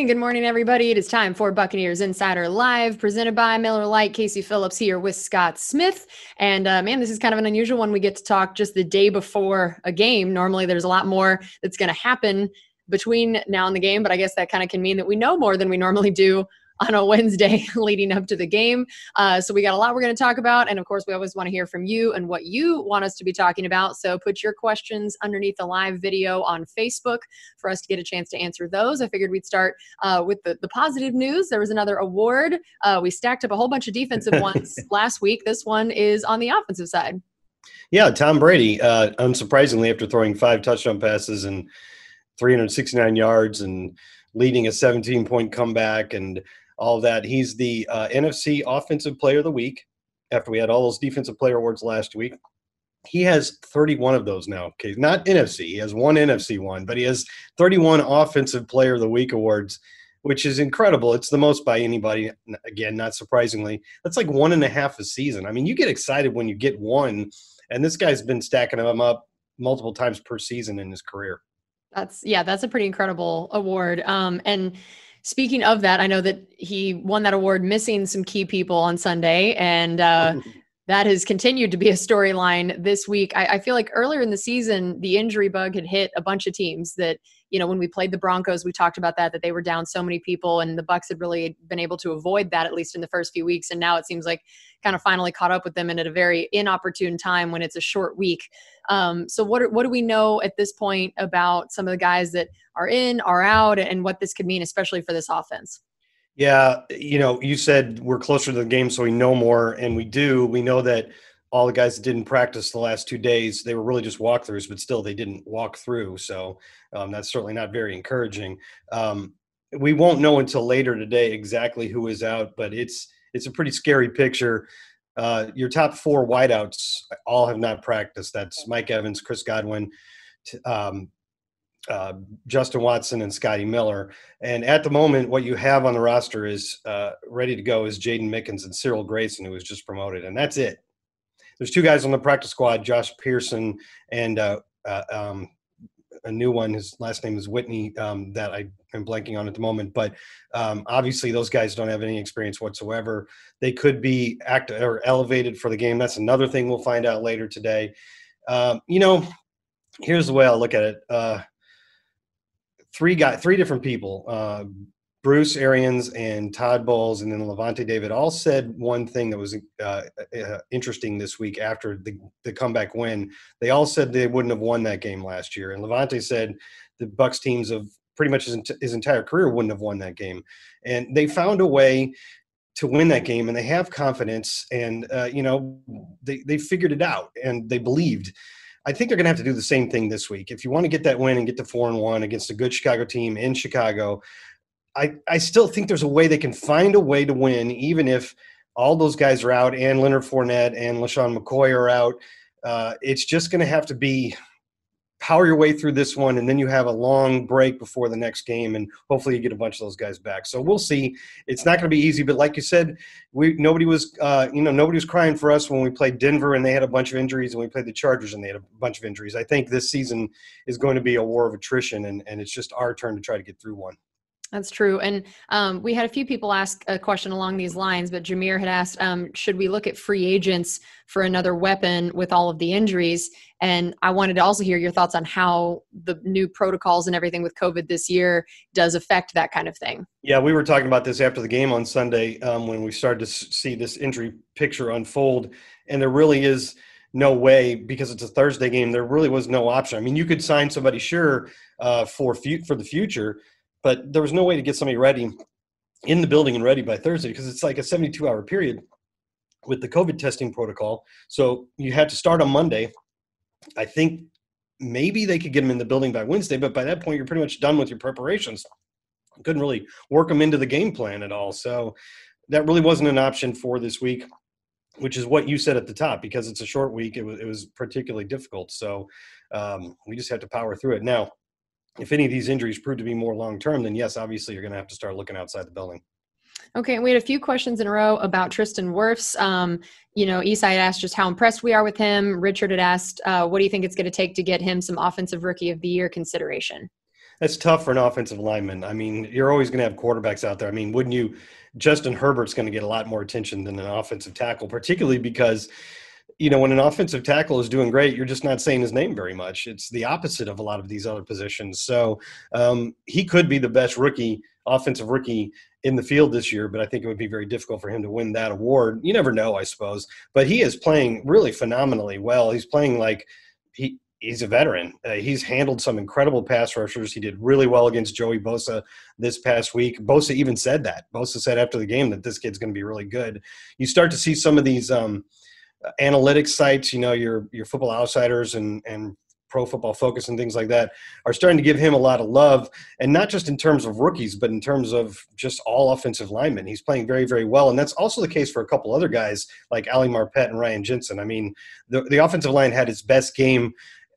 morning. Good morning, everybody. It is time for Buccaneers Insider Live, presented by Miller Lite. Casey Phillips here with Scott Smith. And uh, man, this is kind of an unusual one. We get to talk just the day before a game. Normally, there's a lot more that's going to happen between now and the game, but I guess that kind of can mean that we know more than we normally do on a Wednesday leading up to the game. Uh, so we got a lot we're going to talk about. And of course, we always want to hear from you and what you want us to be talking about. So put your questions underneath the live video on Facebook for us to get a chance to answer those. I figured we'd start uh, with the, the positive news. There was another award. Uh, we stacked up a whole bunch of defensive ones last week. This one is on the offensive side. Yeah, Tom Brady, uh, unsurprisingly, after throwing five touchdown passes and 369 yards and leading a 17 point comeback and all that. He's the uh, NFC Offensive Player of the Week after we had all those Defensive Player Awards last week. He has 31 of those now. Okay, not NFC. He has one NFC one, but he has 31 Offensive Player of the Week awards, which is incredible. It's the most by anybody. Again, not surprisingly. That's like one and a half a season. I mean, you get excited when you get one, and this guy's been stacking them up multiple times per season in his career. That's yeah, that's a pretty incredible award. Um, and Speaking of that, I know that he won that award missing some key people on Sunday, and uh, that has continued to be a storyline this week. I, I, feel like earlier in the season, the injury bug had hit a bunch of teams that, you know, when we played the Broncos, we talked about that, that they were down so many people, and the Bucs had really been able to avoid that, at least in the first few weeks. And now it seems like kind of finally caught up with them and at a very inopportune time when it's a short week. Um, so what, what do we know at this point about some of the guys that are in, are out, and what this could mean, especially for this offense? Yeah, you know, you said we're closer to the game, so we know more, and we do. We know that all the guys that didn't practice the last two days, they were really just walkthroughs, but still they didn't walk through. So um, that's certainly not very encouraging. Um, we won't know until later today exactly who is out, but it's it's a pretty scary picture. Uh, your top four wideouts all have not practiced. That's Mike Evans, Chris Godwin, um, uh, Justin Watson and Scotty Miller. And at the moment, what you have on the roster is uh, ready to go is Jaydon Mickens and Cyril Grayson, who was just promoted, and that's it. There's two guys on the practice squad, Josh Pearson and uh, uh um, a new one. His last name is Whitney, um, that I am blanking on at the moment. But um, obviously, those guys don't have any experience whatsoever. They could be act or elevated for the game. That's another thing we'll find out later today. Um, you know, here's the way I look at it. Uh, three guy, three different people, uh, Bruce Arians and Todd Bowles, and then Lavonte David all said one thing that was uh, uh, interesting this week after the, the comeback win. They all said they wouldn't have won that game last year, and Lavonte said the Bucs teams of pretty much his, his entire career wouldn't have won that game, and they found a way to win that game, and they have confidence, and uh, you know they they figured it out, and they believed. I think they're going to have to do the same thing this week. If you want to get that win and get to four and one against a good Chicago team in Chicago, I, I still think there's a way they can find a way to win, even if all those guys are out and Leonard Fournette and LeSean McCoy are out. Uh, it's just going to have to be power your way through this one, and then you have a long break before the next game, and hopefully you get a bunch of those guys back. So we'll see. It's not going to be easy, but like you said, we nobody was uh, you know nobody was crying for us when we played Denver and they had a bunch of injuries, and we played the Chargers and they had a bunch of injuries. I think this season is going to be a war of attrition, and and it's just our turn to try to get through one. That's true. And um, we had a few people ask a question along these lines, but Jameer had asked, um, should we look at free agents for another weapon with all of the injuries? And I wanted to also hear your thoughts on how the new protocols and everything with COVID this year does affect that kind of thing. Yeah, we were talking about this after the game on Sunday um, when we started to see this injury picture unfold. And there really is no way because it's a Thursday game. There really was no option. I mean, you could sign somebody, sure, uh, for fu- for the future but there was no way to get somebody ready in the building and ready by Thursday because it's like a 72 hour period with the COVID testing protocol. So you had to start on Monday. I think maybe they could get them in the building by Wednesday, but by that point, you're pretty much done with your preparations. Couldn't really work them into the game plan at all. So that really wasn't an option for this week, which is what you said at the top. Because it's a short week, it was, it was particularly difficult. So um, we just have to power through it. Now, if any of these injuries prove to be more long term, then yes, obviously you're going to have to start looking outside the building. Okay, and we had a few questions in a row about Tristan Wirfs. Um, you know, Esai asked just how impressed we are with him. Richard had asked, uh, what do you think it's going to take to get him some Offensive Rookie of the Year consideration? that's tough for an offensive lineman. I mean, you're always going to have quarterbacks out there. I mean, wouldn't you? Justin Herbert's going to get a lot more attention than an offensive tackle, particularly because you know, when an offensive tackle is doing great, you're just not saying his name very much. It's the opposite of a lot of these other positions. So um, he could be the best rookie, offensive rookie in the field this year, but I think it would be very difficult for him to win that award. You never know, I suppose. But he is playing really phenomenally well. He's playing like he he's a veteran. Uh, he's handled some incredible pass rushers. He did really well against Joey Bosa this past week. Bosa even said that. Bosa said after the game that this kid's going to be really good. You start to see some of these um, analytics sites, you know, your your football outsiders and and pro football focus and things like that are starting to give him a lot of love and not just in terms of rookies but in terms of just all offensive linemen he's playing very very well and that's also the case for a couple other guys like ali marpet and ryan jensen i mean the, the offensive line had its best game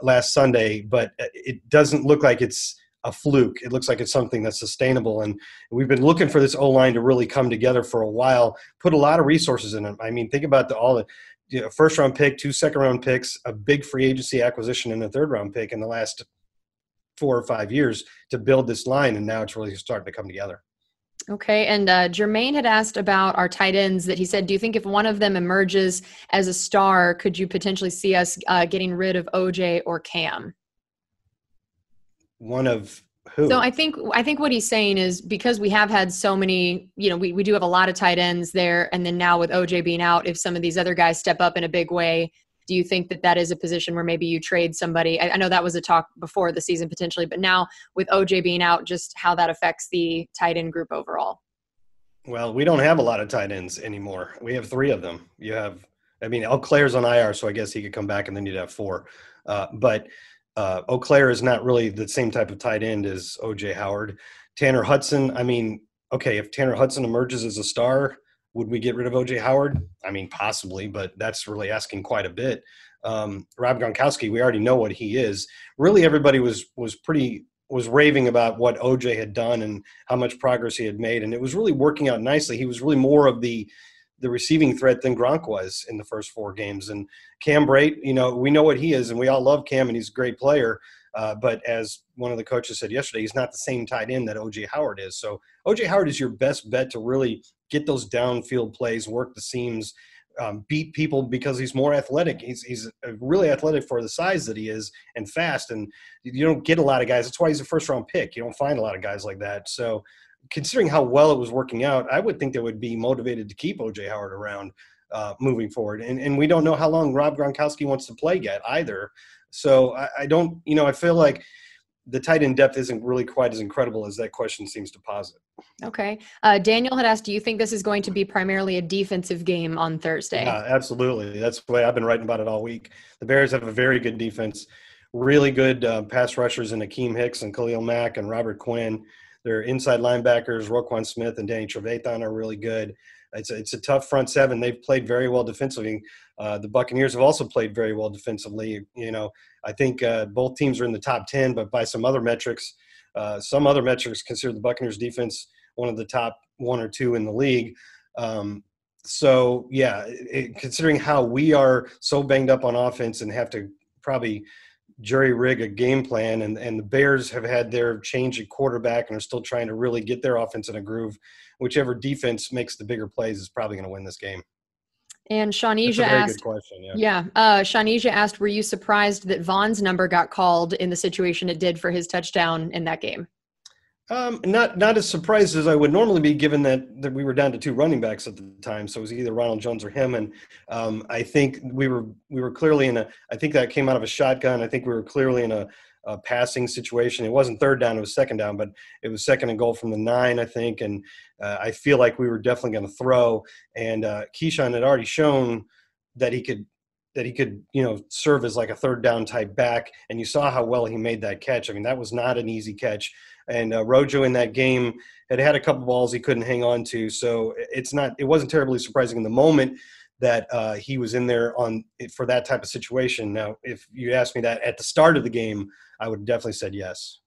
last sunday but it doesn't look like it's a fluke. It looks like it's something that's sustainable. And we've been looking for this O line to really come together for a while, put a lot of resources in it. I mean, think about the, all the you know, first round pick, two second round picks, a big free agency acquisition, and a third round pick in the last four or five years to build this line, and now it's really starting to come together. Okay, and uh, Jermaine had asked about our tight ends. That he said, "Do you think if one of them emerges as a star, could you potentially see us uh, getting rid of OJ or Cam?" One of who? So I think I think what he's saying is because we have had so many, you know, we, we do have a lot of tight ends there, and then now with OJ being out, if some of these other guys step up in a big way, do you think that that is a position where maybe you trade somebody? I, I know that was a talk before the season potentially, but now with OJ being out, just how that affects the tight end group overall. Well, we don't have a lot of tight ends anymore. We have three of them. You have, I mean, Auclair's on IR, so I guess he could come back, and then you'd have four. Uh, but uh, Auclair is not really the same type of tight end as OJ Howard. Tanner Hudson, I mean, okay, if Tanner Hudson emerges as a star, would we get rid of OJ Howard? I mean, possibly, but that's really asking quite a bit. Um, Rob Gronkowski, we already know what he is. Really, everybody was was pretty was raving about what OJ had done and how much progress he had made, and it was really working out nicely. He was really more of the the receiving threat than Gronk was in the first four games. And Cam Brate, you know, we know what he is, and we all love Cam, and he's a great player. Uh, but as one of the coaches said yesterday, he's not the same tight end that OJ Howard is. So OJ Howard is your best bet to really get those downfield plays, work the seams, um, beat people because he's more athletic. He's he's really athletic for the size that he is and fast. And you don't get a lot of guys. That's why he's a first round pick. You don't find a lot of guys like that. So considering how well it was working out, I would think they would be motivated to keep OJ Howard around uh, moving forward. And and we don't know how long Rob Gronkowski wants to play yet either. So I, I don't, you know, I feel like the tight end depth isn't really quite as incredible as that question seems to posit. Okay. Uh, Daniel had asked, do you think this is going to be primarily a defensive game on Thursday? Yeah, absolutely. That's the way I've been writing about it all week. The Bears have a very good defense, really good uh, pass rushers in Akiem Hicks and Khalil Mack and Robert Quinn. Their inside linebackers, Roquan Smith and Danny Trevathan, are really good. It's a, it's a tough front seven. They've played very well defensively. Uh, the Buccaneers have also played very well defensively. You know, I think uh, both teams are in the top ten, but by some other metrics, uh, some other metrics consider the Buccaneers defense one of the top one or two in the league. Um, so yeah, it, considering how we are so banged up on offense and have to probably jury rig a game plan and, and the Bears have had their change at quarterback and are still trying to really get their offense in a groove. Whichever defense makes the bigger plays is probably going to win this game. And Shawnesia asked, question, yeah. yeah uh, Shawnesia asked, were you surprised that Vaughn's number got called in the situation it did for his touchdown in that game? Um, not not as surprised as I would normally be, given that, that we were down to two running backs at the time, so it was either Ronald Jones or him. And um, I think we were we were clearly in a. I think that came out of a shotgun. I think we were clearly in a, a passing situation. It wasn't third down; it was second down, but it was second and goal from the nine, I think. And uh, I feel like we were definitely going to throw. And uh, Ke'Shawn had already shown that he could that he could, you know, serve as like a third down type back. And you saw how well he made that catch. I mean, that was not an easy catch. And uh, Rojo in that game had had a couple balls he couldn't hang on to. So it's not, it wasn't terribly surprising in the moment that uh, he was in there on for that type of situation. Now, if you asked me that at the start of the game, I would definitely said yes.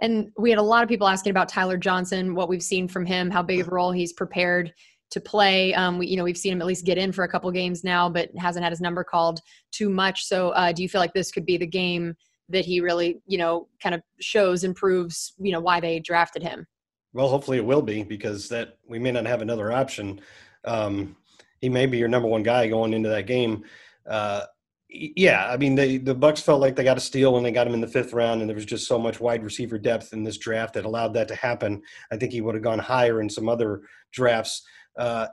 And we had a lot of people asking about Tyler Johnson, what we've seen from him, how big of a role he's prepared to play. Um, we, you know, we've seen him at least get in for a couple games now, but hasn't had his number called too much. So, uh, do you feel like this could be the game that he really, you know, kind of shows and proves, you know, why they drafted him. Well, hopefully it will be because that we may not have another option. Um, he may be your number one guy going into that game. Uh, yeah, I mean they, the Bucs felt like they got a steal when they got him in the fifth round, and there was just so much wide receiver depth in this draft that allowed that to happen. I think he would have gone higher in some other drafts. Uh,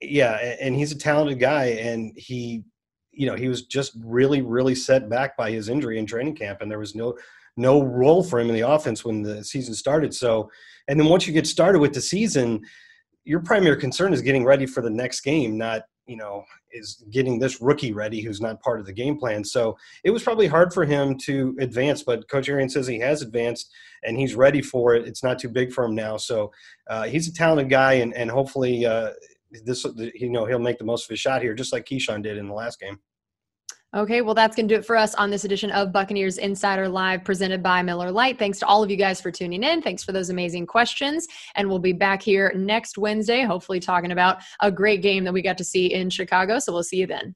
yeah, and he's a talented guy, and he, you know, he was just really, really set back by his injury in training camp, and there was no no role for him in the offense when the season started. So, and then once you get started with the season, your primary concern is getting ready for the next game, not you know is getting this rookie ready who's not part of the game plan. So it was probably hard for him to advance, but Coach Arian says he has advanced and he's ready for it. It's not too big for him now. So uh, he's a talented guy, and and hopefully uh, this you know he'll make the most of his shot here, just like Ke'Shawn did in the last game. Okay, well, that's going to do it for us on this edition of Buccaneers Insider Live presented by Miller Lite. Thanks to all of you guys for tuning in. Thanks for those amazing questions. And we'll be back here next Wednesday, hopefully talking about a great game that we got to see in Chicago. So we'll see you then.